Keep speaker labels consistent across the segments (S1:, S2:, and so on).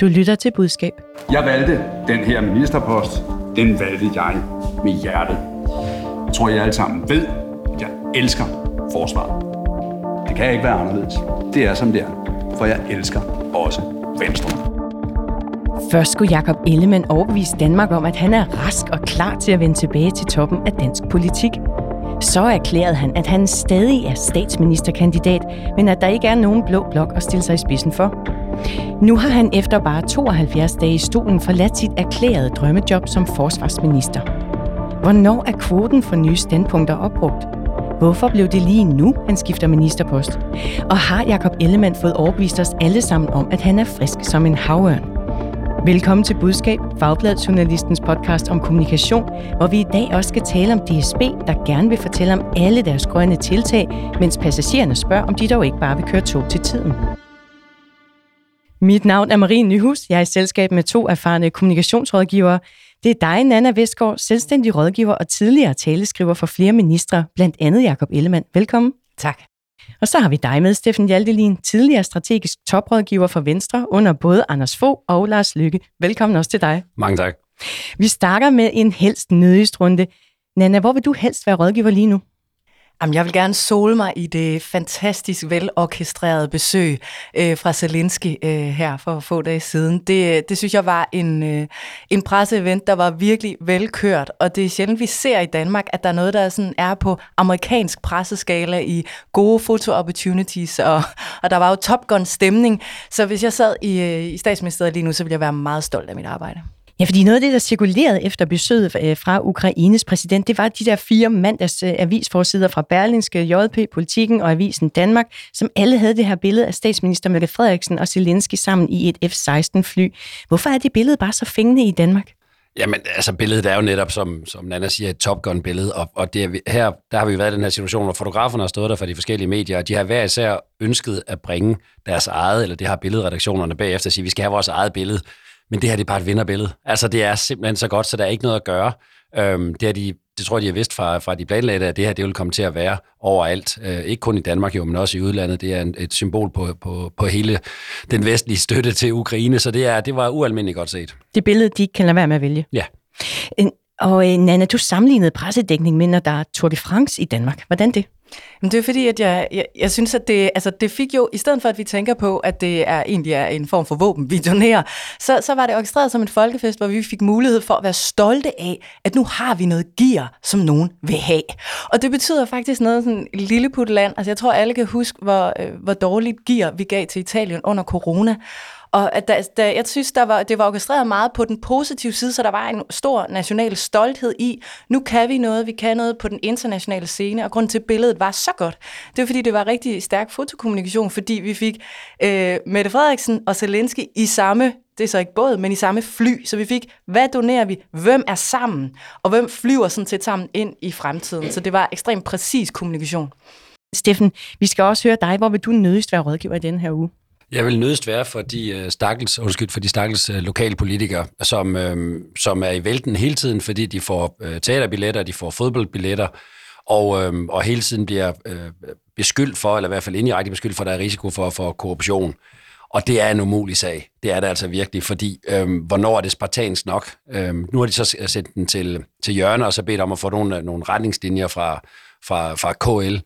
S1: Du lytter til budskab.
S2: Jeg valgte den her ministerpost. Den valgte jeg med hjertet. Jeg tror, I alle sammen ved, at jeg elsker forsvaret. Det kan ikke være anderledes. Det er, som det er. For jeg elsker også Venstre.
S1: Først skulle Jakob Ellemann overbevise Danmark om, at han er rask og klar til at vende tilbage til toppen af dansk politik. Så erklærede han, at han stadig er statsministerkandidat, men at der ikke er nogen blå blok at stille sig i spidsen for. Nu har han efter bare 72 dage i stolen forladt sit erklærede drømmejob som forsvarsminister. Hvornår er kvoten for nye standpunkter opbrugt? Hvorfor blev det lige nu, han skifter ministerpost? Og har Jakob Ellemann fået overbevist os alle sammen om, at han er frisk som en havørn? Velkommen til Budskab, Fagbladet Journalistens podcast om kommunikation, hvor vi i dag også skal tale om DSB, der gerne vil fortælle om alle deres grønne tiltag, mens passagererne spørger, om de dog ikke bare vil køre tog til tiden. Mit navn er Marie Nyhus. Jeg er i selskab med to erfarne kommunikationsrådgivere. Det er dig, Nana Vestgaard, selvstændig rådgiver og tidligere taleskriver for flere ministre, blandt andet Jakob Ellemann. Velkommen.
S3: Tak.
S1: Og så har vi dig med, Steffen Hjaldelin, tidligere strategisk toprådgiver for Venstre under både Anders Fogh og Lars Lykke. Velkommen også til dig.
S4: Mange tak.
S1: Vi starter med en helst nødigst runde. Nana, hvor vil du helst være rådgiver lige nu?
S3: Jamen, jeg vil gerne sole mig i det fantastisk velorkestrerede besøg øh, fra Zelensky øh, her for få dage siden. Det, øh, det synes jeg var en, øh, en presseevent, der var virkelig velkørt, og det er sjældent, vi ser i Danmark, at der er noget, der sådan er på amerikansk presseskala i gode foto-opportunities, og, og der var jo Top Gun-stemning. Så hvis jeg sad i, øh, i statsministeriet lige nu, så ville jeg være meget stolt af mit arbejde.
S1: Ja, fordi noget af det, der cirkulerede efter besøget øh, fra Ukraines præsident, det var de der fire mandags øh, avisforsider fra Berlinske, JP, Politikken og Avisen Danmark, som alle havde det her billede af statsminister Mette Frederiksen og Zelensky sammen i et F-16-fly. Hvorfor er det billede bare så fængende i Danmark?
S4: Jamen, altså billedet er jo netop, som, som Nana siger, et Top Gun-billede, og, og det er, her der har vi været i den her situation, hvor fotograferne har stået der fra de forskellige medier, og de har hver især ønsket at bringe deres eget, eller det har billedredaktionerne bagefter at sige, vi skal have vores eget billede. Men det her det er bare et vinderbillede. Altså, det er simpelthen så godt, så der er ikke noget at gøre. Øhm, det, er de, det tror jeg, de har vidst fra, fra de planlagte, at det her det vil komme til at være overalt. Øh, ikke kun i Danmark jo, men også i udlandet. Det er en, et symbol på, på, på hele den vestlige støtte til Ukraine, så det, er, det var ualmindeligt godt set.
S1: Det billede, de ikke kan lade være med at vælge.
S4: Ja.
S1: Og øh, Nana, du sammenlignede pressedækning med, når der er Tour de France i Danmark. Hvordan det?
S3: Men det er fordi, at jeg, jeg, jeg synes, at det, altså det fik jo, i stedet for at vi tænker på, at det er egentlig er en form for våben, vi donerer, så, så var det orkestreret som en folkefest, hvor vi fik mulighed for at være stolte af, at nu har vi noget gear, som nogen vil have. Og det betyder faktisk noget sådan lilleputland. lille land. Altså jeg tror, alle kan huske, hvor, øh, hvor dårligt gear vi gav til Italien under corona. Og at der, der, jeg synes, der var, det var orkestreret meget på den positive side, så der var en stor national stolthed i, nu kan vi noget, vi kan noget på den internationale scene, og grund til, at billedet var så godt, det var, fordi det var rigtig stærk fotokommunikation, fordi vi fik øh, Mette Frederiksen og Zelensky i samme det er så ikke båd, men i samme fly. Så vi fik, hvad donerer vi? Hvem er sammen? Og hvem flyver sådan set sammen ind i fremtiden? Så det var ekstremt præcis kommunikation.
S1: Steffen, vi skal også høre dig. Hvor vil du nødigst være rådgiver i denne her uge?
S4: Jeg vil nødst være for de uh, stakkels, undskyld, for de stakkels øh, uh, lokale politikere, som, uh, som er i vælten hele tiden, fordi de får uh, teaterbilletter, de får fodboldbilletter, og, øh, og hele tiden bliver øh, beskyldt for, eller i hvert fald indirekte beskyldt for, at der er risiko for, for korruption. Og det er en umulig sag. Det er det altså virkelig, fordi øh, hvornår er det spartansk nok? Øh, nu har de så sendt den til, til hjørne, og så bedt om at få nogle, nogle retningslinjer fra, fra, fra KL,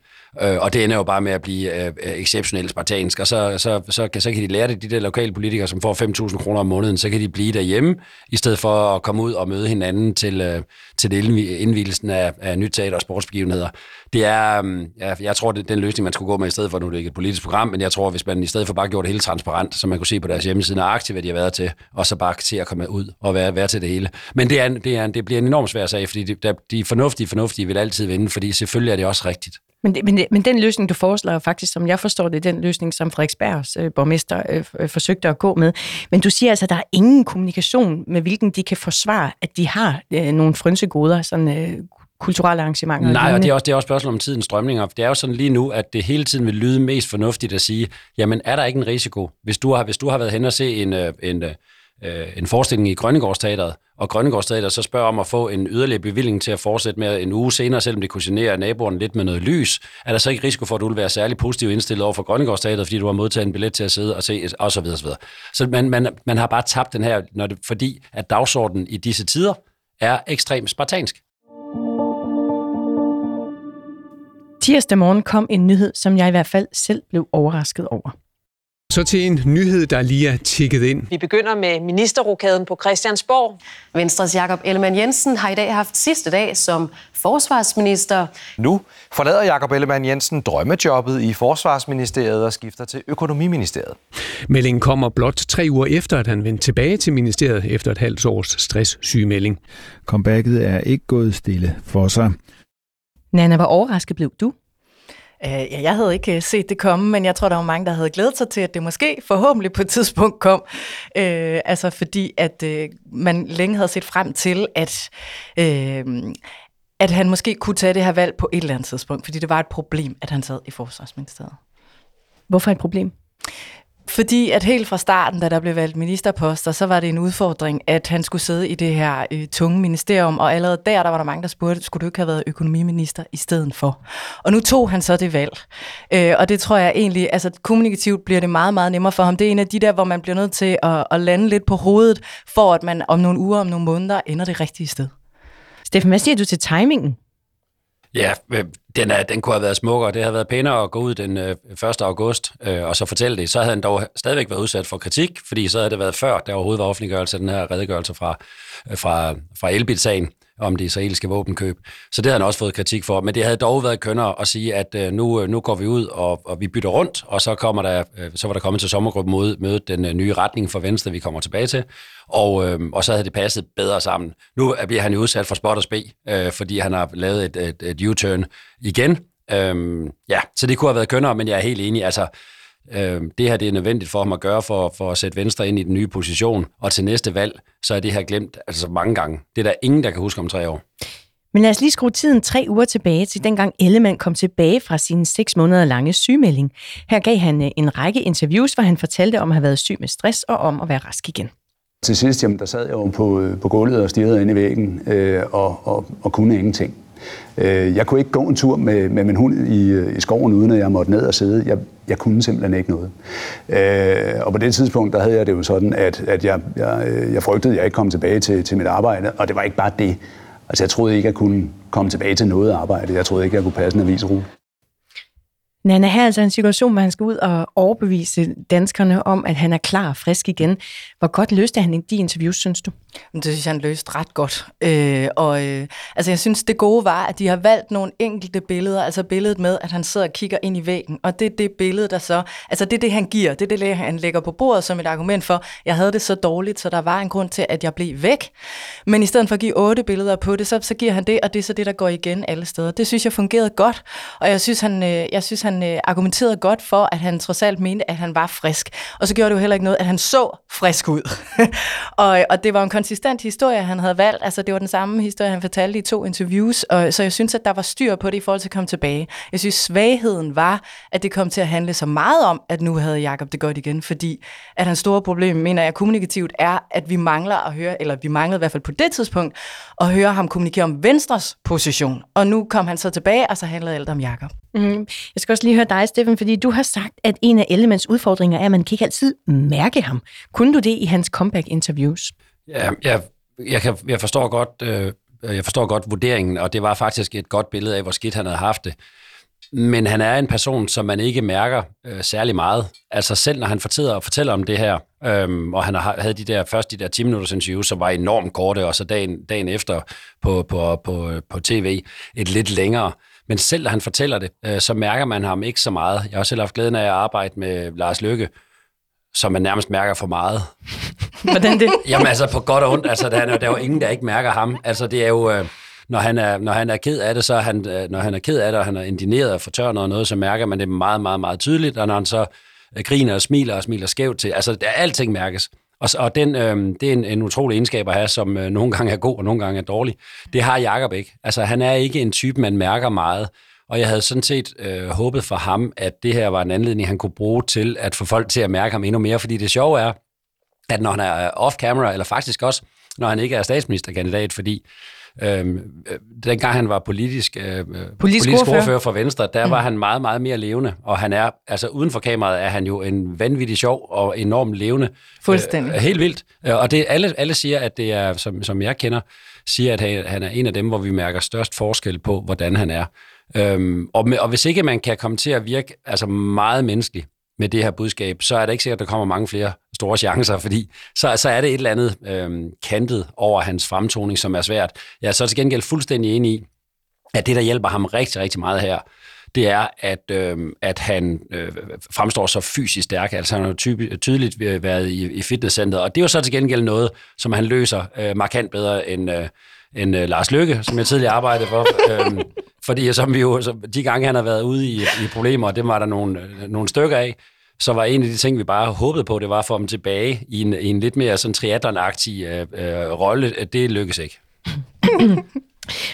S4: øh, og det ender jo bare med at blive øh, øh exceptionelt spartansk, og så, så, så, kan, så kan de lære det, de der lokale politikere, som får 5.000 kroner om måneden, så kan de blive derhjemme, i stedet for at komme ud og møde hinanden til, øh, til indvielsen af, af nyt teater og sportsbegivenheder. Det er, øh, ja, jeg tror, det er den løsning, man skulle gå med, i stedet for, nu er det ikke et politisk program, men jeg tror, hvis man i stedet for bare gjorde det hele transparent, så man kunne se på deres hjemmeside nøjagtigt, hvad de har været til, og så bare til at komme ud og være, være til det hele. Men det, er, det, er, det bliver en enorm svær sag, fordi de, de fornuftige, fornuftige vil altid vinde, fordi selvfølgelig er det også rigtigt.
S1: Men, men, men den løsning, du foreslår faktisk, som jeg forstår det, er den løsning, som Frederiksbergs øh, borgmester øh, øh, forsøgte at gå med. Men du siger altså, at der er ingen kommunikation, med hvilken de kan forsvare, at de har øh, nogle frynsegoder, sådan øh, kulturelle arrangementer.
S4: Nej, og det er også, det er også spørgsmål om tidens strømninger. Det er jo sådan lige nu, at det hele tiden vil lyde mest fornuftigt at sige, jamen er der ikke en risiko? Hvis du har, hvis du har været hen og se en, øh, en, en øh, en forestilling i Grønnegårdsteateret, og Grønnegårdsteateret så spørger om at få en yderligere bevilling til at fortsætte med en uge senere, selvom det kunne genere naboerne lidt med noget lys, er der så ikke risiko for, at du vil være særlig positiv indstillet over for Grønnegårdsteateret, fordi du har modtaget en billet til at sidde og se, og så videre, så videre. Så man, man, man har bare tabt den her, når det, fordi at dagsordenen i disse tider er ekstremt spartansk.
S1: Tirsdag morgen kom en nyhed, som jeg i hvert fald selv blev overrasket over.
S5: Så til en nyhed, der lige er tikket ind.
S6: Vi begynder med ministerrokaden på Christiansborg.
S7: Venstres Jakob Ellemann Jensen har i dag haft sidste dag som forsvarsminister.
S8: Nu forlader Jakob Ellemann Jensen drømmejobbet i Forsvarsministeriet og skifter til Økonomiministeriet.
S5: Meldingen kommer blot tre uger efter, at han vendte tilbage til ministeriet efter et halvt års stress-sygemelding.
S9: Comebacket er ikke gået stille for sig.
S1: Nana, hvor overrasket blev du?
S3: Uh, ja, jeg havde ikke øh, set det komme, men jeg tror, der var mange, der havde glædet sig til, at det måske forhåbentlig på et tidspunkt kom. Uh, altså fordi, at uh, man længe havde set frem til, at, uh, at han måske kunne tage det her valg på et eller andet tidspunkt, fordi det var et problem, at han sad i Forsvarsministeriet.
S1: Hvorfor et problem?
S3: Fordi at helt fra starten, da der blev valgt ministerposter, så var det en udfordring, at han skulle sidde i det her øh, tunge ministerium, og allerede der, der var der mange, der spurgte, skulle du ikke have været økonomiminister i stedet for? Og nu tog han så det valg. Øh, og det tror jeg egentlig, altså kommunikativt bliver det meget, meget nemmere for ham. Det er en af de der, hvor man bliver nødt til at, at lande lidt på hovedet, for at man om nogle uger, om nogle måneder, ender det rigtige sted.
S1: Steffen, hvad siger du til timingen?
S4: Ja, øh, den, er, den kunne have været smukkere. Det havde været pænere at gå ud den øh, 1. august øh, og så fortælle det. Så havde han dog stadigvæk været udsat for kritik, fordi så havde det været før, der overhovedet var offentliggørelse af den her redegørelse fra, øh, fra, fra Elbit-sagen om det israelske våbenkøb. Så det havde han også fået kritik for. Men det havde dog været kønnere at sige, at øh, nu, øh, nu går vi ud, og, og vi bytter rundt, og så, kommer der, øh, så var der kommet til sommergruppen møde, møde den øh, nye retning for Venstre, vi kommer tilbage til. Og, øh, og så havde det passet bedre sammen. Nu bliver han jo udsat for spot og spe, øh, fordi han har lavet et, et, et U-turn igen. Øh, ja, så det kunne have været kønnere, men jeg er helt enig. Altså, øh, det her det er nødvendigt for ham at gøre for, for at sætte Venstre ind i den nye position, og til næste valg, så er det her glemt altså mange gange. Det er der ingen, der kan huske om tre år.
S1: Men lad os lige skrue tiden tre uger tilbage til dengang Ellemann kom tilbage fra sin seks måneder lange sygemelding. Her gav han øh, en række interviews, hvor han fortalte om at have været syg med stress og om at være rask igen.
S2: Til sidst, jamen, der sad jeg jo på, øh, på gulvet og stirrede ind i væggen øh, og, og, og kunne ingenting. Øh, jeg kunne ikke gå en tur med, med min hund i, øh, i skoven, uden at jeg måtte ned og sidde. Jeg, jeg kunne simpelthen ikke noget. Øh, og på det tidspunkt, der havde jeg det jo sådan, at, at jeg, jeg, øh, jeg frygtede, at jeg ikke kom tilbage til, til mit arbejde. Og det var ikke bare det. Altså, jeg troede ikke, at jeg kunne komme tilbage til noget arbejde. Jeg troede ikke, at jeg kunne passe en avisrute.
S1: Nana, her er altså en situation, hvor han skal ud og overbevise danskerne om, at han er klar og frisk igen. Hvor godt løste han de interviews, synes du?
S3: Det synes jeg, han løste ret godt. Øh, og øh, altså, jeg synes, det gode var, at de har valgt nogle enkelte billeder. Altså billedet med, at han sidder og kigger ind i væggen. Og det er det billede, der så... Altså det er det, han giver. Det er det, han lægger på bordet som et argument for, jeg havde det så dårligt, så der var en grund til, at jeg blev væk. Men i stedet for at give otte billeder på det, så, så giver han det, og det er så det, der går igen alle steder. Det synes jeg fungerede godt. Og jeg synes, han, øh, jeg synes, han øh, argumenterede godt for, at han trods alt mente, at han var frisk. Og så gjorde det jo heller ikke noget, at han så frisk ud. og, og det var en konsistent historie, han havde valgt. Altså, det var den samme historie, han fortalte i to interviews. Og, så jeg synes, at der var styr på det i forhold til at komme tilbage. Jeg synes, svagheden var, at det kom til at handle så meget om, at nu havde Jakob det godt igen. Fordi at hans store problem, mener jeg kommunikativt, er, at vi mangler at høre, eller vi manglede i hvert fald på det tidspunkt, at høre ham kommunikere om Venstres position. Og nu kom han så tilbage, og så handlede alt om Jakob.
S1: Mm. Jeg skal også lige høre dig, Steffen, fordi du har sagt, at en af Ellemands udfordringer er, at man kan ikke altid mærke ham. Kunne du det i hans comeback-interviews?
S4: Ja, jeg, jeg, kan, jeg, forstår godt, øh, jeg forstår godt vurderingen, og det var faktisk et godt billede af, hvor skidt han havde haft det. Men han er en person, som man ikke mærker øh, særlig meget. Altså selv når han fortæller, fortæller om det her, øhm, og han havde de der først de der 10 minutters interview, som var enormt korte, og så dagen, dagen efter på, på, på, på tv et lidt længere. Men selv når han fortæller det, øh, så mærker man ham ikke så meget. Jeg har selv haft glæden af at arbejde med Lars Lykke, som man nærmest mærker for meget.
S1: Hvordan det?
S4: Jamen altså på godt og ondt, altså der er, der er jo ingen, der ikke mærker ham. Altså det er jo, øh, når han er, når han er ked af det, så er han, øh, når han er ked af det, og han er indineret og fortørnet og noget, så mærker man det meget, meget, meget tydeligt, og når han så griner og smiler og smiler skævt til, altså alting mærkes. Og, og den, øh, det er en, en utrolig egenskab at have, som øh, nogle gange er god og nogle gange er dårlig. Det har Jakob ikke. Altså han er ikke en type, man mærker meget. Og jeg havde sådan set øh, håbet for ham, at det her var en anledning, han kunne bruge til at få folk til at mærke ham endnu mere, fordi det sjove er, at når han er off-camera, eller faktisk også, når han ikke er statsministerkandidat, fordi øh, dengang han var politisk, øh, politisk, politisk ordfører. ordfører for Venstre, der mm. var han meget, meget mere levende, og han er, altså uden for kameraet er han jo en vanvittig sjov og enormt levende.
S3: Fuldstændig.
S4: Øh, helt vildt. Øh, og det, alle, alle siger, at det er, som, som jeg kender, siger, at han er en af dem, hvor vi mærker størst forskel på, hvordan han er. Øhm, og, med, og hvis ikke man kan komme til at virke altså meget menneskelig, med det her budskab, så er det ikke sikkert, at der kommer mange flere store chancer, fordi så, så er det et eller andet øhm, kantet over hans fremtoning, som er svært. Jeg er så til gengæld fuldstændig enig i, at det, der hjælper ham rigtig, rigtig meget her, det er, at, øh, at han øh, fremstår så fysisk stærk. Altså han har jo typ, tydeligt været i, i fitnesscenteret, og det er jo så til gengæld noget, som han løser øh, markant bedre end, øh, end øh, Lars Lykke, som jeg tidligere arbejdede for. øh, fordi som vi jo, så de gange han har været ude i, i problemer, og det var der nogle, nogle stykker af, så var en af de ting, vi bare håbede på, det var at få ham tilbage i en, i en lidt mere sådan triathlon-agtig øh, øh, rolle. Det lykkedes ikke.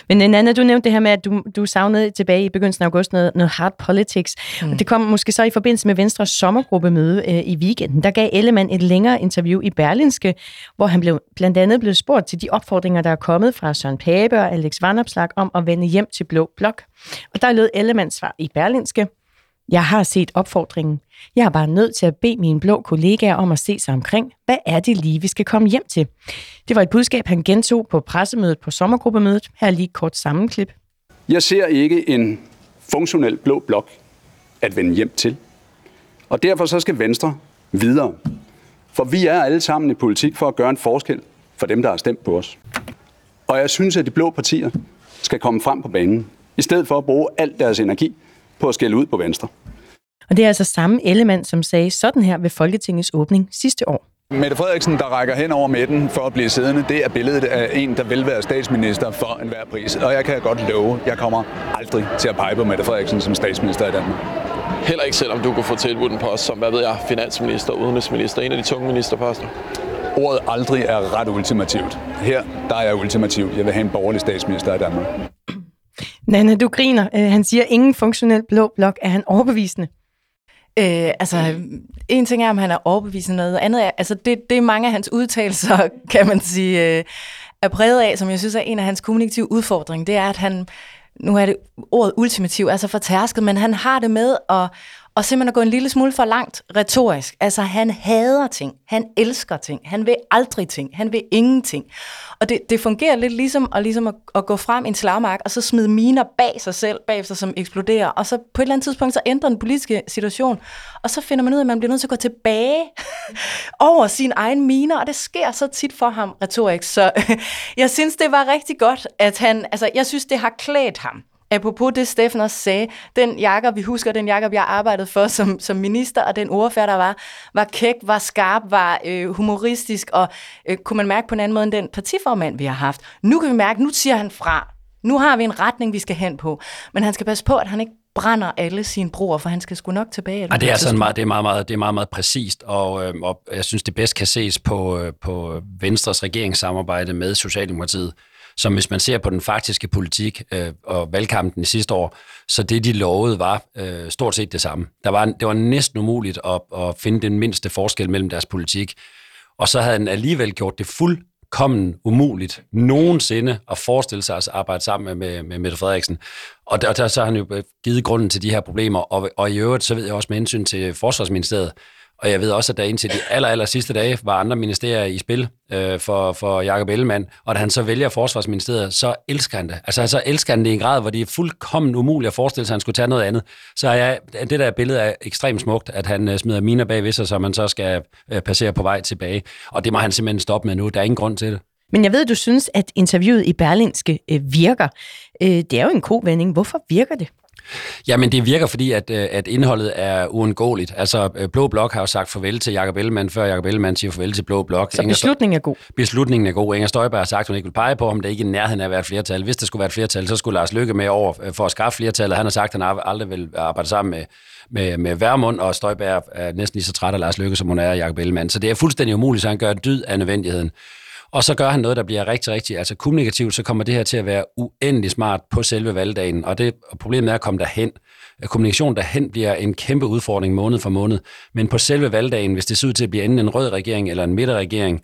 S1: Men Nana, du nævnte det her med, at du, du savnede tilbage i begyndelsen af august noget, noget hard politics. Mm. Og det kom måske så i forbindelse med Venstres sommergruppemøde øh, i weekenden. Der gav Ellemann et længere interview i Berlinske, hvor han blev, blandt andet blev spurgt til de opfordringer, der er kommet fra Søren Pape og Alex Vanopslag om at vende hjem til Blå Blok. Og der lød Ellemanns svar i Berlinske. Jeg har set opfordringen. Jeg er bare nødt til at bede mine blå kollegaer om at se sig omkring. Hvad er det lige, vi skal komme hjem til? Det var et budskab, han gentog på pressemødet på sommergruppemødet. Her er lige kort sammenklip.
S2: Jeg ser ikke en funktionel blå blok at vende hjem til. Og derfor så skal Venstre videre. For vi er alle sammen i politik for at gøre en forskel for dem, der har stemt på os. Og jeg synes, at de blå partier skal komme frem på banen, i stedet for at bruge al deres energi på at skælde ud på Venstre.
S1: Og det er altså samme element, som sagde sådan her ved Folketingets åbning sidste år.
S10: Mette Frederiksen, der rækker hen over midten for at blive siddende, det er billedet af en, der vil være statsminister for enhver pris. Og jeg kan godt love, jeg kommer aldrig til at pege på Mette Frederiksen som statsminister i Danmark.
S11: Heller ikke selvom du kunne få tilbudt en post som, hvad ved jeg, finansminister, udenrigsminister, en af de tunge ministerposter.
S10: Ordet aldrig er ret ultimativt. Her, der er jeg ultimativ. Jeg vil have en borgerlig statsminister i Danmark.
S1: Nanne, du griner. Øh, han siger, ingen funktionel blå blok. Er han overbevisende?
S3: Øh, altså, en ting er, om han er overbevisende, noget andet er, altså det, det er mange af hans udtalelser, kan man sige, øh, er præget af, som jeg synes er en af hans kommunikative udfordringer, det er, at han, nu er det ordet ultimativ, altså for tærsket, men han har det med at, og simpelthen at gå en lille smule for langt retorisk. Altså, han hader ting. Han elsker ting. Han vil aldrig ting. Han vil ingenting. Og det, det fungerer lidt ligesom at, ligesom at, at gå frem i en slagmark, og så smide miner bag sig selv, bag sig, som eksploderer. Og så på et eller andet tidspunkt, så ændrer den politiske situation. Og så finder man ud af, at man bliver nødt til at gå tilbage over sin egen miner, og det sker så tit for ham retorisk. Så jeg synes, det var rigtig godt, at han, altså jeg synes, det har klædt ham apropos det, Steffen også sagde, den Jakob, vi husker, den Jakob, jeg arbejdede for som, som minister, og den ordfører, der var, var kæk, var skarp, var øh, humoristisk, og øh, kunne man mærke på en anden måde end den partiformand, vi har haft. Nu kan vi mærke, nu siger han fra. Nu har vi en retning, vi skal hen på. Men han skal passe på, at han ikke brænder alle sine broer, for han skal sgu nok tilbage.
S4: Ja, det er sådan meget, det er meget, meget, det er meget, meget præcist, og, øh, og jeg synes, det bedst kan ses på, øh, på Venstres regeringssamarbejde med Socialdemokratiet som hvis man ser på den faktiske politik øh, og valgkampen i sidste år, så det, de lovede, var øh, stort set det samme. Der var, det var næsten umuligt at, at finde den mindste forskel mellem deres politik. Og så havde han alligevel gjort det fuldkommen umuligt nogensinde at forestille sig at arbejde sammen med, med, med Mette Frederiksen. Og der, der så har han jo givet grunden til de her problemer. Og, og i øvrigt, så ved jeg også med hensyn til Forsvarsministeriet, og jeg ved også, at der indtil de aller, aller sidste dage var andre ministerier i spil øh, for, for Jacob Ellemann. Og da han så vælger Forsvarsministeriet, så elsker han det. Altså så elsker han det i en grad, hvor det er fuldkommen umuligt at forestille sig, at han skulle tage noget andet. Så jeg, det der billede er ekstremt smukt, at han øh, smider miner bag ved sig, så man så skal øh, passere på vej tilbage. Og det må han simpelthen stoppe med nu. Der er ingen grund til det.
S1: Men jeg ved, du synes, at interviewet i Berlinske øh, virker. Øh, det er jo en kovending. Hvorfor virker det?
S4: Jamen, det virker, fordi at, øh, at indholdet er uundgåeligt. Altså, øh, Blå Blok har jo sagt farvel til Jakob Ellemann, før Jakob Ellemann siger farvel til Blå Blok.
S1: Så beslutningen er god?
S4: Beslutningen er god. Inger Støjberg har sagt, at hun ikke vil pege på, om det ikke er i nærheden af at være et flertal. Hvis der skulle være et flertal, så skulle Lars Lykke med over øh, for at skaffe flertallet. Han har sagt, at han aldrig vil arbejde sammen med, med, med Værmund, og Støjberg er næsten lige så træt af Lars Lykke, som hun er af Jakob Ellemann. Så det er fuldstændig umuligt, så han gør en dyd af nødvendigheden. Og så gør han noget, der bliver rigtig, rigtig, altså kommunikativt, så kommer det her til at være uendelig smart på selve valgdagen, og det og problemet er at komme derhen. kommunikation derhen bliver en kæmpe udfordring måned for måned. Men på selve valgdagen, hvis det ser ud til at blive enten en rød regering eller en midterregering,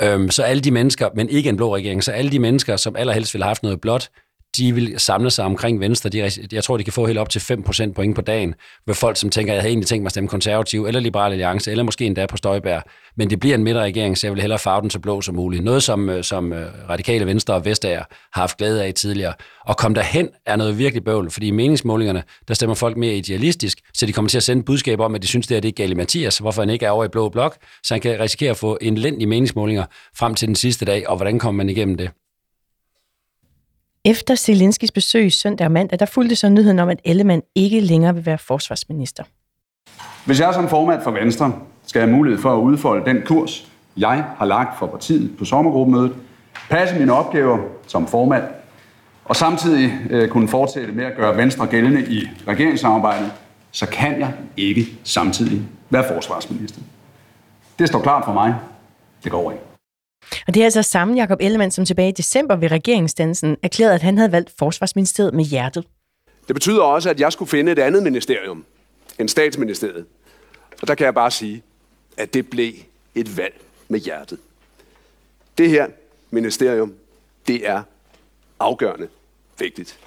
S4: øhm, så alle de mennesker, men ikke en blå regering, så alle de mennesker, som allerhelst ville have haft noget blåt, de vil samle sig omkring Venstre. De, jeg tror, de kan få helt op til 5% point på dagen, ved folk, som tænker, jeg havde egentlig tænkt mig at stemme konservativ, eller liberal alliance, eller måske endda på Støjbær. Men det bliver en midterregering, så jeg vil hellere farve den så blå som muligt. Noget, som, øh, som øh, radikale Venstre og Vestager har haft glæde af tidligere. Og kom derhen er noget virkelig bøvl, fordi i meningsmålingerne, der stemmer folk mere idealistisk, så de kommer til at sende budskab om, at de synes, det er det er Mathias, hvorfor han ikke er over i blå blok, så han kan risikere at få en i meningsmålinger frem til den sidste dag, og hvordan kommer man igennem det?
S1: Efter Zelenskis besøg søndag og mandag, der fulgte så nyheden om, at Ellemann ikke længere vil være forsvarsminister.
S2: Hvis jeg som formand for Venstre skal have mulighed for at udfolde den kurs, jeg har lagt for partiet på sommergruppemødet, passe mine opgaver som formand, og samtidig øh, kunne fortsætte med at gøre Venstre gældende i regeringssamarbejdet, så kan jeg ikke samtidig være forsvarsminister. Det står klart for mig. Det går ikke.
S1: Og det er altså samme Jakob Ellemann, som tilbage i december ved regeringsdansen erklærede, at han havde valgt Forsvarsministeriet med hjertet.
S12: Det betyder også, at jeg skulle finde et andet ministerium end statsministeriet. Og der kan jeg bare sige, at det blev et valg med hjertet. Det her ministerium, det er afgørende vigtigt.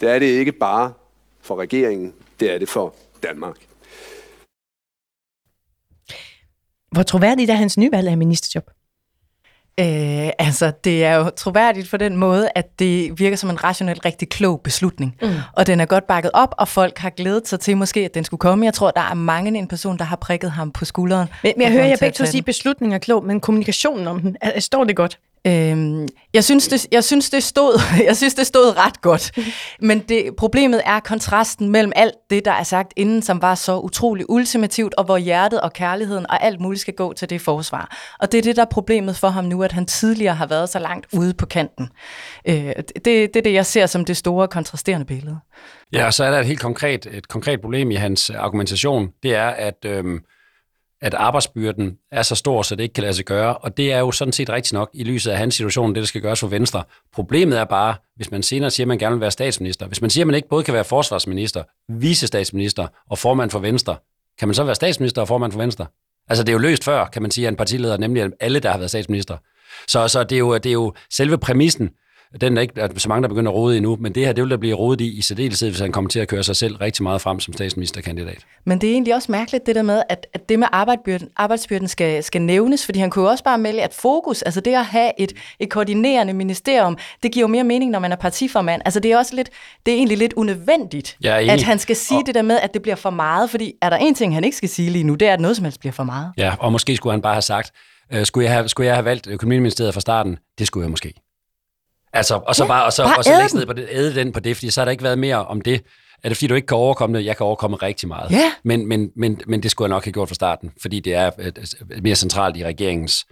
S12: Det er det ikke bare for regeringen, det er det for Danmark.
S1: Hvor troværdigt er hans nyvalg af ministerjob?
S3: Øh, altså, det er jo troværdigt på den måde, at det virker som en rationelt rigtig klog beslutning. Mm. Og den er godt bakket op, og folk har glædet sig til måske, at den skulle komme. Jeg tror, der er mange en person, der har prikket ham på skulderen.
S1: Men, men jeg hører jer begge to sige, beslutningen er klog, men kommunikationen om den, er, står det godt?
S3: Øhm, jeg, synes, det, jeg, synes, det stod, jeg synes, det stod ret godt. Men det, problemet er kontrasten mellem alt det, der er sagt inden, som var så utrolig ultimativt, og hvor hjertet og kærligheden og alt muligt skal gå til det forsvar. Og det er det, der er problemet for ham nu, at han tidligere har været så langt ude på kanten. Øh, det, det er det, jeg ser som det store kontrasterende billede.
S4: Ja, og så er der et helt konkret, et konkret problem i hans argumentation. Det er, at... Øhm at arbejdsbyrden er så stor, så det ikke kan lade sig gøre. Og det er jo sådan set rigtigt nok i lyset af hans situation, det der skal gøres for Venstre. Problemet er bare, hvis man senere siger, at man gerne vil være statsminister. Hvis man siger, at man ikke både kan være forsvarsminister, vicestatsminister og formand for Venstre, kan man så være statsminister og formand for Venstre? Altså det er jo løst før, kan man sige, at en partileder, nemlig alle, der har været statsminister. Så, så det, er jo, det er jo selve præmissen den er ikke så mange, der begynder at rode endnu, men det her, det vil der blive rodet i, i særdeleshed, hvis han kommer til at køre sig selv rigtig meget frem som statsministerkandidat.
S3: Men det er egentlig også mærkeligt, det der med, at, at det med arbejdsbyrden, arbejdsbyrden skal, skal nævnes, fordi han kunne også bare melde, at fokus, altså det at have et, et koordinerende ministerium, det giver jo mere mening, når man er partiformand. Altså det er også lidt, det er egentlig lidt unødvendigt, at han skal sige og... det der med, at det bliver for meget, fordi er der en ting, han ikke skal sige lige nu, det er, at noget som helst bliver for meget.
S4: Ja, og måske skulle han bare have sagt, øh, skulle, jeg have, skulle jeg have valgt økonomiministeriet fra starten? Det skulle jeg måske. Altså, og så ja, bare, og så, bare og så lægge ned på det, æde den på det, fordi så har der ikke været mere om det. Er det fordi, du ikke kan overkomme det? Jeg kan overkomme rigtig meget.
S3: Ja.
S4: Men, men, men, men det skulle jeg nok have gjort fra starten, fordi det er øh, mere centralt i regeringens,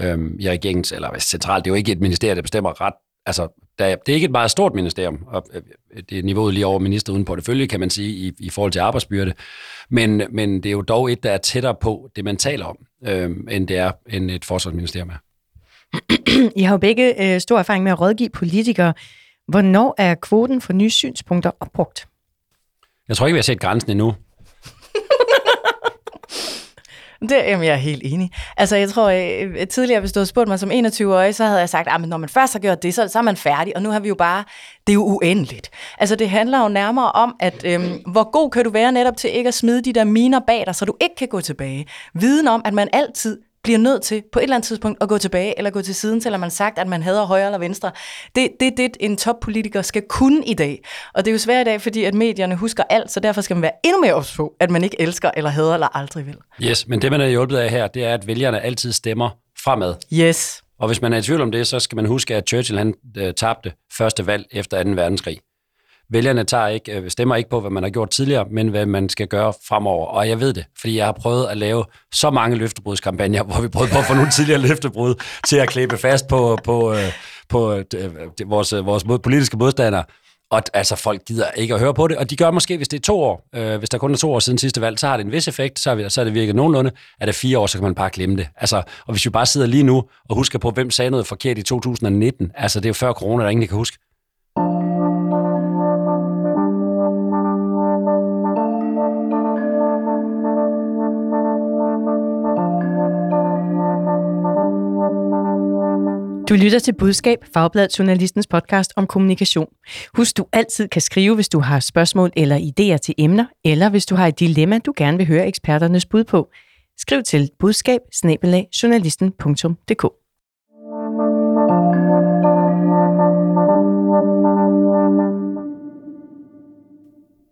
S4: øhm, i regeringens, eller centralt, det er jo ikke et ministerium, der bestemmer ret. Altså, der, det er ikke et meget stort ministerium, og øh, det er niveauet lige over minister uden portefølje, kan man sige, i, i forhold til arbejdsbyrde. Men, men det er jo dog et, der er tættere på det, man taler om, øhm, end det er end et forsvarsministerium er.
S1: I har jo begge øh, stor erfaring med at rådgive politikere. Hvornår er kvoten for nye synspunkter opbrugt?
S4: Jeg tror ikke, vi har set grænsen endnu.
S3: Det, jamen, jeg er helt enig. Altså, jeg tror, øh, tidligere, hvis du havde spurgt mig som 21-årig, så havde jeg sagt, at når man først har gjort det, så, så er man færdig, og nu har vi jo bare, det er jo uendeligt. Altså, det handler jo nærmere om, at øhm, hvor god kan du være netop til ikke at smide de der miner bag dig, så du ikke kan gå tilbage. Viden om, at man altid bliver nødt til på et eller andet tidspunkt at gå tilbage eller gå til siden, selvom man sagt, at man hader højre eller venstre. Det er det, det, en toppolitiker skal kunne i dag. Og det er jo svært i dag, fordi at medierne husker alt, så derfor skal man være endnu mere ops på, at man ikke elsker eller hader eller aldrig vil.
S4: Yes, men det man er hjulpet af her, det er, at vælgerne altid stemmer fremad.
S3: Yes.
S4: Og hvis man er i tvivl om det, så skal man huske, at Churchill han øh, tabte første valg efter 2. verdenskrig. Vælgerne tager ikke, øh, stemmer ikke på, hvad man har gjort tidligere, men hvad man skal gøre fremover. Og jeg ved det, fordi jeg har prøvet at lave så mange løftebrudskampagner, hvor vi prøvede på at få nogle tidligere løftebrud til at klæbe fast på, på, øh, på, på vores, vores politiske modstandere. Og altså, folk gider ikke at høre på det, og de gør måske, hvis det er to år. Øh, hvis der kun er to år siden sidste valg, så har det en vis effekt, så, har, så det virket nogenlunde. Er det fire år, så kan man bare glemme det. Altså, og hvis vi bare sidder lige nu og husker på, hvem sagde noget forkert i 2019, altså det er jo før corona, der ingen kan huske.
S1: Du lytter til Budskab, Fagbladet Journalistens podcast om kommunikation. Husk, du altid kan skrive, hvis du har spørgsmål eller idéer til emner, eller hvis du har et dilemma, du gerne vil høre eksperternes bud på. Skriv til budskab.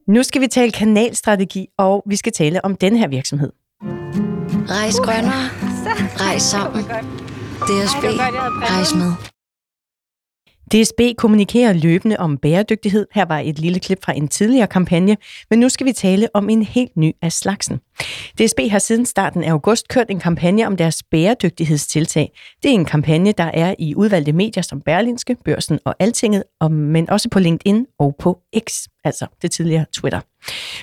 S1: Nu skal vi tale kanalstrategi, og vi skal tale om den her virksomhed.
S13: Rejs grønnere. Rejs sammen. DSB. Rejs med.
S1: DSB kommunikerer løbende om bæredygtighed. Her var et lille klip fra en tidligere kampagne, men nu skal vi tale om en helt ny af slagsen. DSB har siden starten af august kørt en kampagne om deres bæredygtighedstiltag. Det er en kampagne, der er i udvalgte medier som Berlinske, Børsen og Altinget, men også på LinkedIn og på X, altså det tidligere Twitter.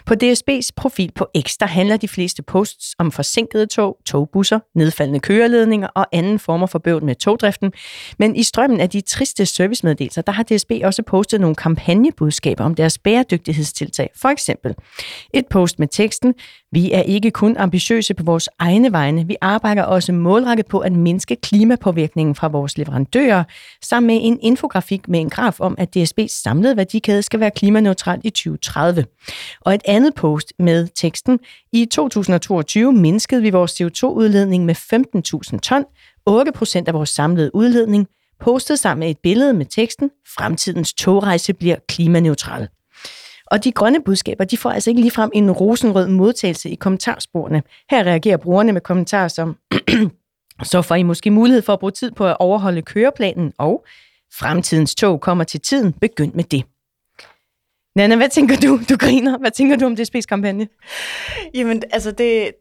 S1: På DSB's profil på X, der handler de fleste posts om forsinkede tog, togbusser, nedfaldende køreledninger og anden former for bøvl med togdriften. Men i strømmen af de triste servicemeddelelser, der har DSB også postet nogle kampagnebudskaber om deres bæredygtighedstiltag. For eksempel et post med teksten, vi er ikke kun ambitiøse på vores egne vegne, vi arbejder også målrettet på at mindske klimapåvirkningen fra vores leverandører, sammen med en infografik med en graf om, at DSB's samlede værdikæde skal være klimaneutral i 2030. Og et andet post med teksten, i 2022 mindskede vi vores CO2-udledning med 15.000 ton, 8% af vores samlede udledning, postet sammen med et billede med teksten, fremtidens togrejse bliver klimaneutral. Og de grønne budskaber, de får altså ikke ligefrem en rosenrød modtagelse i kommentarsporene. Her reagerer brugerne med kommentarer som, så får I måske mulighed for at bruge tid på at overholde køreplanen, og fremtidens tog kommer til tiden, begynd med det. Nana, hvad tænker du? Du griner. Hvad tænker du om DSB's kampagne?
S3: Jamen, altså det,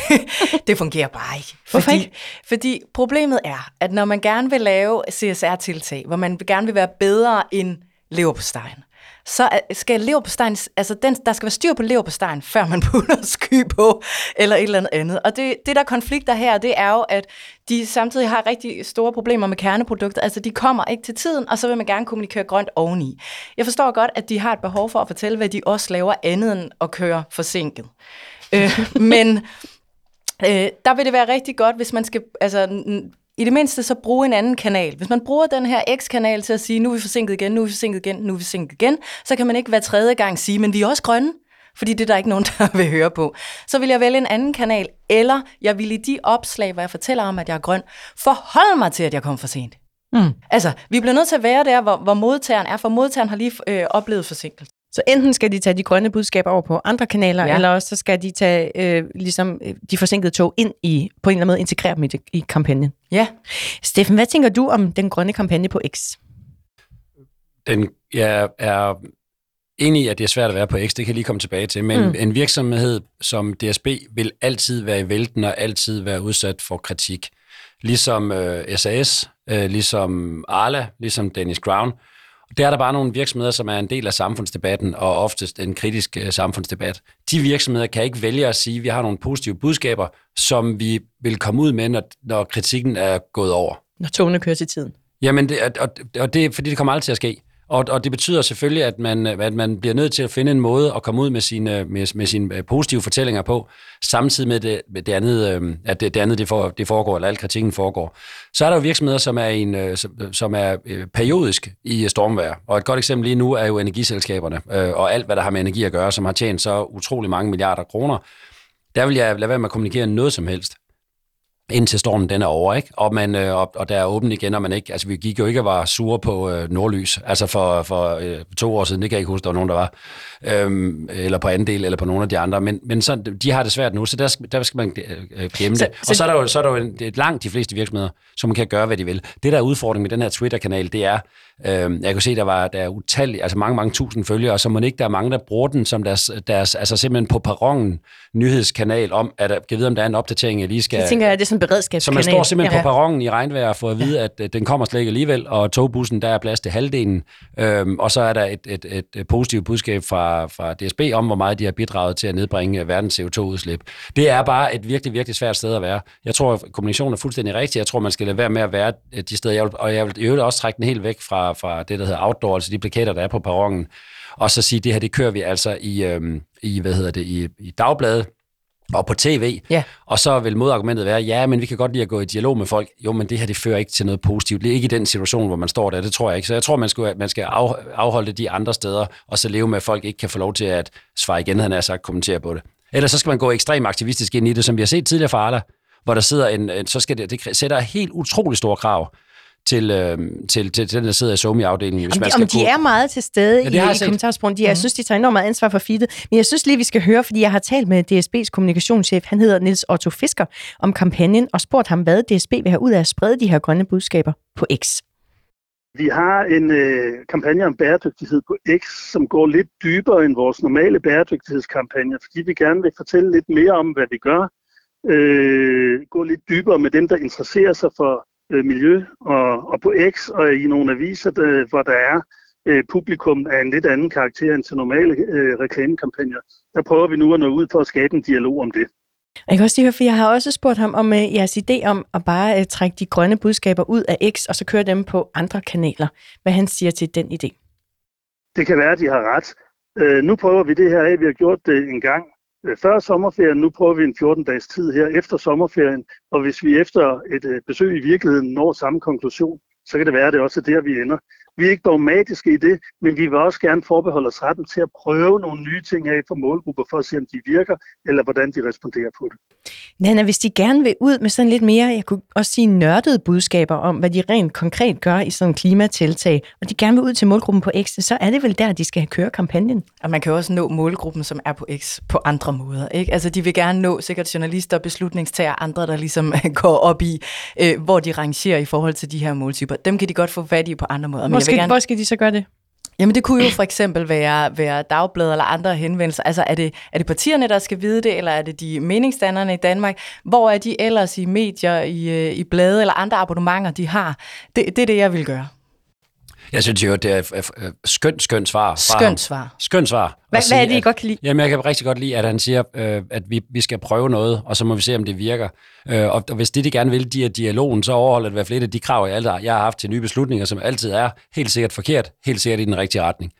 S3: det fungerer bare ikke.
S1: Hvorfor
S3: fordi,
S1: ikke?
S3: Fordi problemet er, at når man gerne vil lave CSR-tiltag, hvor man gerne vil være bedre end leverpostejen, så skal leverpostejen, altså den, der skal være styr på leverpostejen, før man putter sky på, eller et eller andet andet. Og det, det der konflikter her, det er jo, at de samtidig har rigtig store problemer med kerneprodukter. Altså, de kommer ikke til tiden, og så vil man gerne kommunikere grønt oveni. Jeg forstår godt, at de har et behov for at fortælle, hvad de også laver andet end at køre forsinket. øh, men øh, der vil det være rigtig godt, hvis man skal, altså, i det mindste så bruge en anden kanal. Hvis man bruger den her X-kanal til at sige, nu er vi forsinket igen, nu er vi forsinket igen, nu er vi forsinket igen, så kan man ikke hver tredje gang sige, men vi er også grønne, fordi det er der ikke nogen, der vil høre på. Så vil jeg vælge en anden kanal, eller jeg vil i de opslag, hvor jeg fortæller om, at jeg er grøn, forholde mig til, at jeg kom for sent.
S1: Mm.
S3: Altså, vi bliver nødt til at være der, hvor, hvor modtageren er, for modtageren har lige øh, oplevet forsinkelse.
S1: Så enten skal de tage de grønne budskaber over på andre kanaler, ja. eller også så skal de tage øh, ligesom, øh, de forsinkede tog ind i, på en eller anden måde integrere dem i, det, i kampagnen.
S3: Ja.
S1: Steffen, hvad tænker du om den grønne kampagne på X?
S4: Den, jeg er enig i, at det er svært at være på X, det kan jeg lige komme tilbage til, men mm. en virksomhed som DSB vil altid være i vælten og altid være udsat for kritik. Ligesom øh, SAS, øh, ligesom Arla, ligesom Dennis Crown. Der er der bare nogle virksomheder, som er en del af samfundsdebatten, og oftest en kritisk øh, samfundsdebat. De virksomheder kan ikke vælge at sige, at vi har nogle positive budskaber, som vi vil komme ud med, når, når kritikken er gået over.
S1: Når togene kører til tiden.
S4: Jamen, det, og, og det, fordi det kommer aldrig til at ske. Og, og det betyder selvfølgelig, at man, at man bliver nødt til at finde en måde at komme ud med sine, med, med sine øh, positive fortællinger på, samtidig med det, med det andet, øh, at det, det andet det, for, det foregår, eller al kritikken foregår. Så er der jo virksomheder, som er, en, øh, som, er periodisk i stormvær. Og et godt eksempel lige nu er jo energiselskaberne, og alt, hvad der har med energi at gøre, som har tjent så utrolig mange milliarder kroner. Der vil jeg lade være med at kommunikere noget som helst indtil stormen den er over, ikke? Og, man, øh, og, og der er åbent igen, og man ikke, altså vi gik jo ikke og var sure på øh, Nordlys, altså for, for øh, to år siden, det kan jeg ikke huske, der var nogen, der var, øhm, eller på andel, eller på nogle af de andre, men, men så, de har det svært nu, så der skal, der skal man øh, gemme så, det. Og så, så er der jo, så er der jo en, det er langt de fleste virksomheder, som kan gøre, hvad de vil. Det, der er udfordringen med den her Twitter-kanal, det er, øh, jeg kan se, der var der er utallige, altså mange, mange tusind følgere, og så må ikke der er mange, der bruger den som deres, deres altså simpelthen på perronen nyhedskanal om, at jeg ved, om der er en opdatering, jeg lige skal...
S1: Jeg tænker, at det en beredskabskanal.
S4: Så man står simpelthen ja. på perronen i regnvejr for at vide, at, at den kommer slet ikke alligevel, og togbussen, der er plads til halvdelen, øhm, og så er der et, et, et, et positivt budskab fra, fra DSB om, hvor meget de har bidraget til at nedbringe verdens CO2-udslip. Det er bare et virkelig, virkelig svært sted at være. Jeg tror, at kommunikationen er fuldstændig rigtig. Jeg tror, man skal lade være med at være de steder, jeg vil, og jeg vil i øvrigt også trække den helt væk fra, fra det, der hedder outdoor, altså de plakater, der er på perronen, og så sige, det her, det kører vi altså i, øhm, i hvad hedder det, i, i dagbladet, og på tv.
S3: Ja.
S4: Og så vil modargumentet være, ja, men vi kan godt lide at gå i dialog med folk. Jo, men det her, det fører ikke til noget positivt. Det er ikke i den situation, hvor man står der. Det tror jeg ikke. Så jeg tror, man skal, man skal af, afholde det de andre steder, og så leve med, at folk ikke kan få lov til at svare igen, han har sagt, kommentere på det. Ellers så skal man gå ekstremt aktivistisk ind i det, som vi har set tidligere fra Arla, hvor der sidder en, en så skal det, det sætter helt utrolig store krav til, øh, til, til, til den, der sidder i SOMI-afdelingen.
S1: Hvis Jamen, man skal de, de er meget til stede ja, i, i kommentarsporen. De, mm. Jeg synes, de tager enormt meget ansvar for feedet. Men jeg synes lige, vi skal høre, fordi jeg har talt med DSB's kommunikationschef, han hedder Nils Otto Fisker, om kampagnen, og spurgt ham, hvad DSB vil have ud af at sprede de her grønne budskaber på X.
S14: Vi har en øh, kampagne om bæredygtighed på X, som går lidt dybere end vores normale bæredygtighedskampagne, fordi vi gerne vil fortælle lidt mere om, hvad vi gør. Øh, gå lidt dybere med dem, der interesserer sig for øh, miljø, og, og på X og i nogle aviser, der, hvor der er øh, publikum af en lidt anden karakter end til normale øh, reklamekampagner. Der prøver vi nu at nå ud for at skabe en dialog om det.
S1: Jeg kan også lige høre, for jeg har også spurgt ham om uh, jeres idé om at bare uh, trække de grønne budskaber ud af X, og så køre dem på andre kanaler. Hvad han siger til den idé.
S14: Det kan være, at de har ret. Uh, nu prøver vi det her af. Vi har gjort det en gang Øh, før sommerferien. Nu prøver vi en 14-dages tid her efter sommerferien. Og hvis vi efter et øh, besøg i virkeligheden når samme konklusion, så kan det være, at det også er der, vi ender. Vi er ikke dogmatiske i det, men vi vil også gerne forbeholde os retten til at prøve nogle nye ting af for målgrupper, for at se, om de virker, eller hvordan de responderer på det.
S1: Nana, hvis de gerne vil ud med sådan lidt mere, jeg kunne også sige nørdede budskaber om, hvad de rent konkret gør i sådan en klimatiltag, og de gerne vil ud til målgruppen på X, så er det vel der, de skal køre kampagnen.
S3: Og man kan også nå målgruppen, som er på X, på andre måder. Ikke? Altså, de vil gerne nå sikkert journalister, beslutningstager, andre, der ligesom går op i, øh, hvor de rangerer i forhold til de her måltyper. Dem kan de godt få fat i på andre måder.
S1: Men skal, gerne... hvor skal de så gøre det?
S3: Jamen det kunne jo for eksempel være, være dagblad eller andre henvendelser. Altså er det, er det partierne, der skal vide det, eller er det de meningsdannerne i Danmark? Hvor er de ellers i medier, i, øh, i blade eller andre abonnementer, de har? Det, det er det, jeg vil gøre.
S4: Jeg synes jo, det er et skønt, skønt svar.
S3: Skønt svar.
S4: Skønt svar.
S1: Hvad, sige, hvad er det, I at, godt kan lide?
S4: Jamen, jeg kan rigtig godt lide, at han siger, øh, at vi, vi skal prøve noget, og så må vi se, om det virker. Øh, og, og hvis det, de gerne vil, de er dialogen, så overholder det i hvert fald et af de krav, jeg, aldrig, jeg har haft til nye beslutninger, som altid er helt sikkert forkert, helt sikkert i den rigtige retning.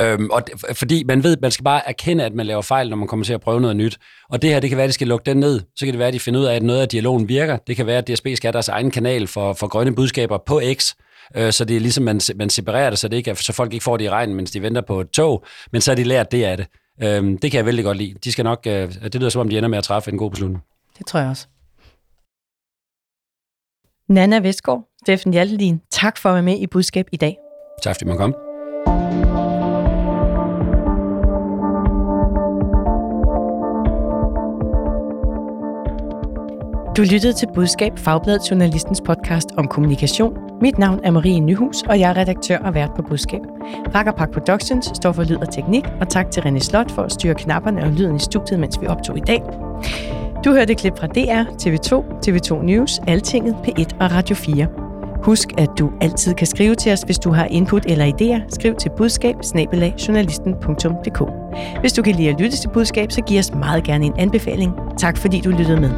S4: Øhm, og det, fordi man ved, man skal bare erkende, at man laver fejl, når man kommer til at prøve noget nyt. Og det her, det kan være, at de skal lukke den ned. Så kan det være, at de finder ud af, at noget af dialogen virker. Det kan være, at DSB skal have deres egen kanal for, for grønne budskaber på X, øh, så det er ligesom, man, man separerer det, så, det ikke er, så folk ikke får det i regnen, mens de venter på et tog, men så har de lært det af det. Øh, det kan jeg vældig godt lide. De skal nok, øh, det lyder som om, de ender med at træffe en god beslutning.
S3: Det tror jeg også.
S1: Nana Vestgaard, Steffen Hjaltelin, tak for at være med i budskab i dag.
S4: Tak fordi man kom.
S1: Du lyttede til Budskab, Fagbladet Journalistens podcast om kommunikation. Mit navn er Marie Nyhus, og jeg er redaktør og vært på Budskab. Park Productions står for lyd og teknik, og tak til René Slot for at styre knapperne og lyden i studiet, mens vi optog i dag. Du hørte et klip fra DR, TV2, TV2 News, Altinget, P1 og Radio 4. Husk, at du altid kan skrive til os, hvis du har input eller idéer. Skriv til budskab Hvis du kan lide at lytte til budskab, så giv os meget gerne en anbefaling. Tak fordi du lyttede med.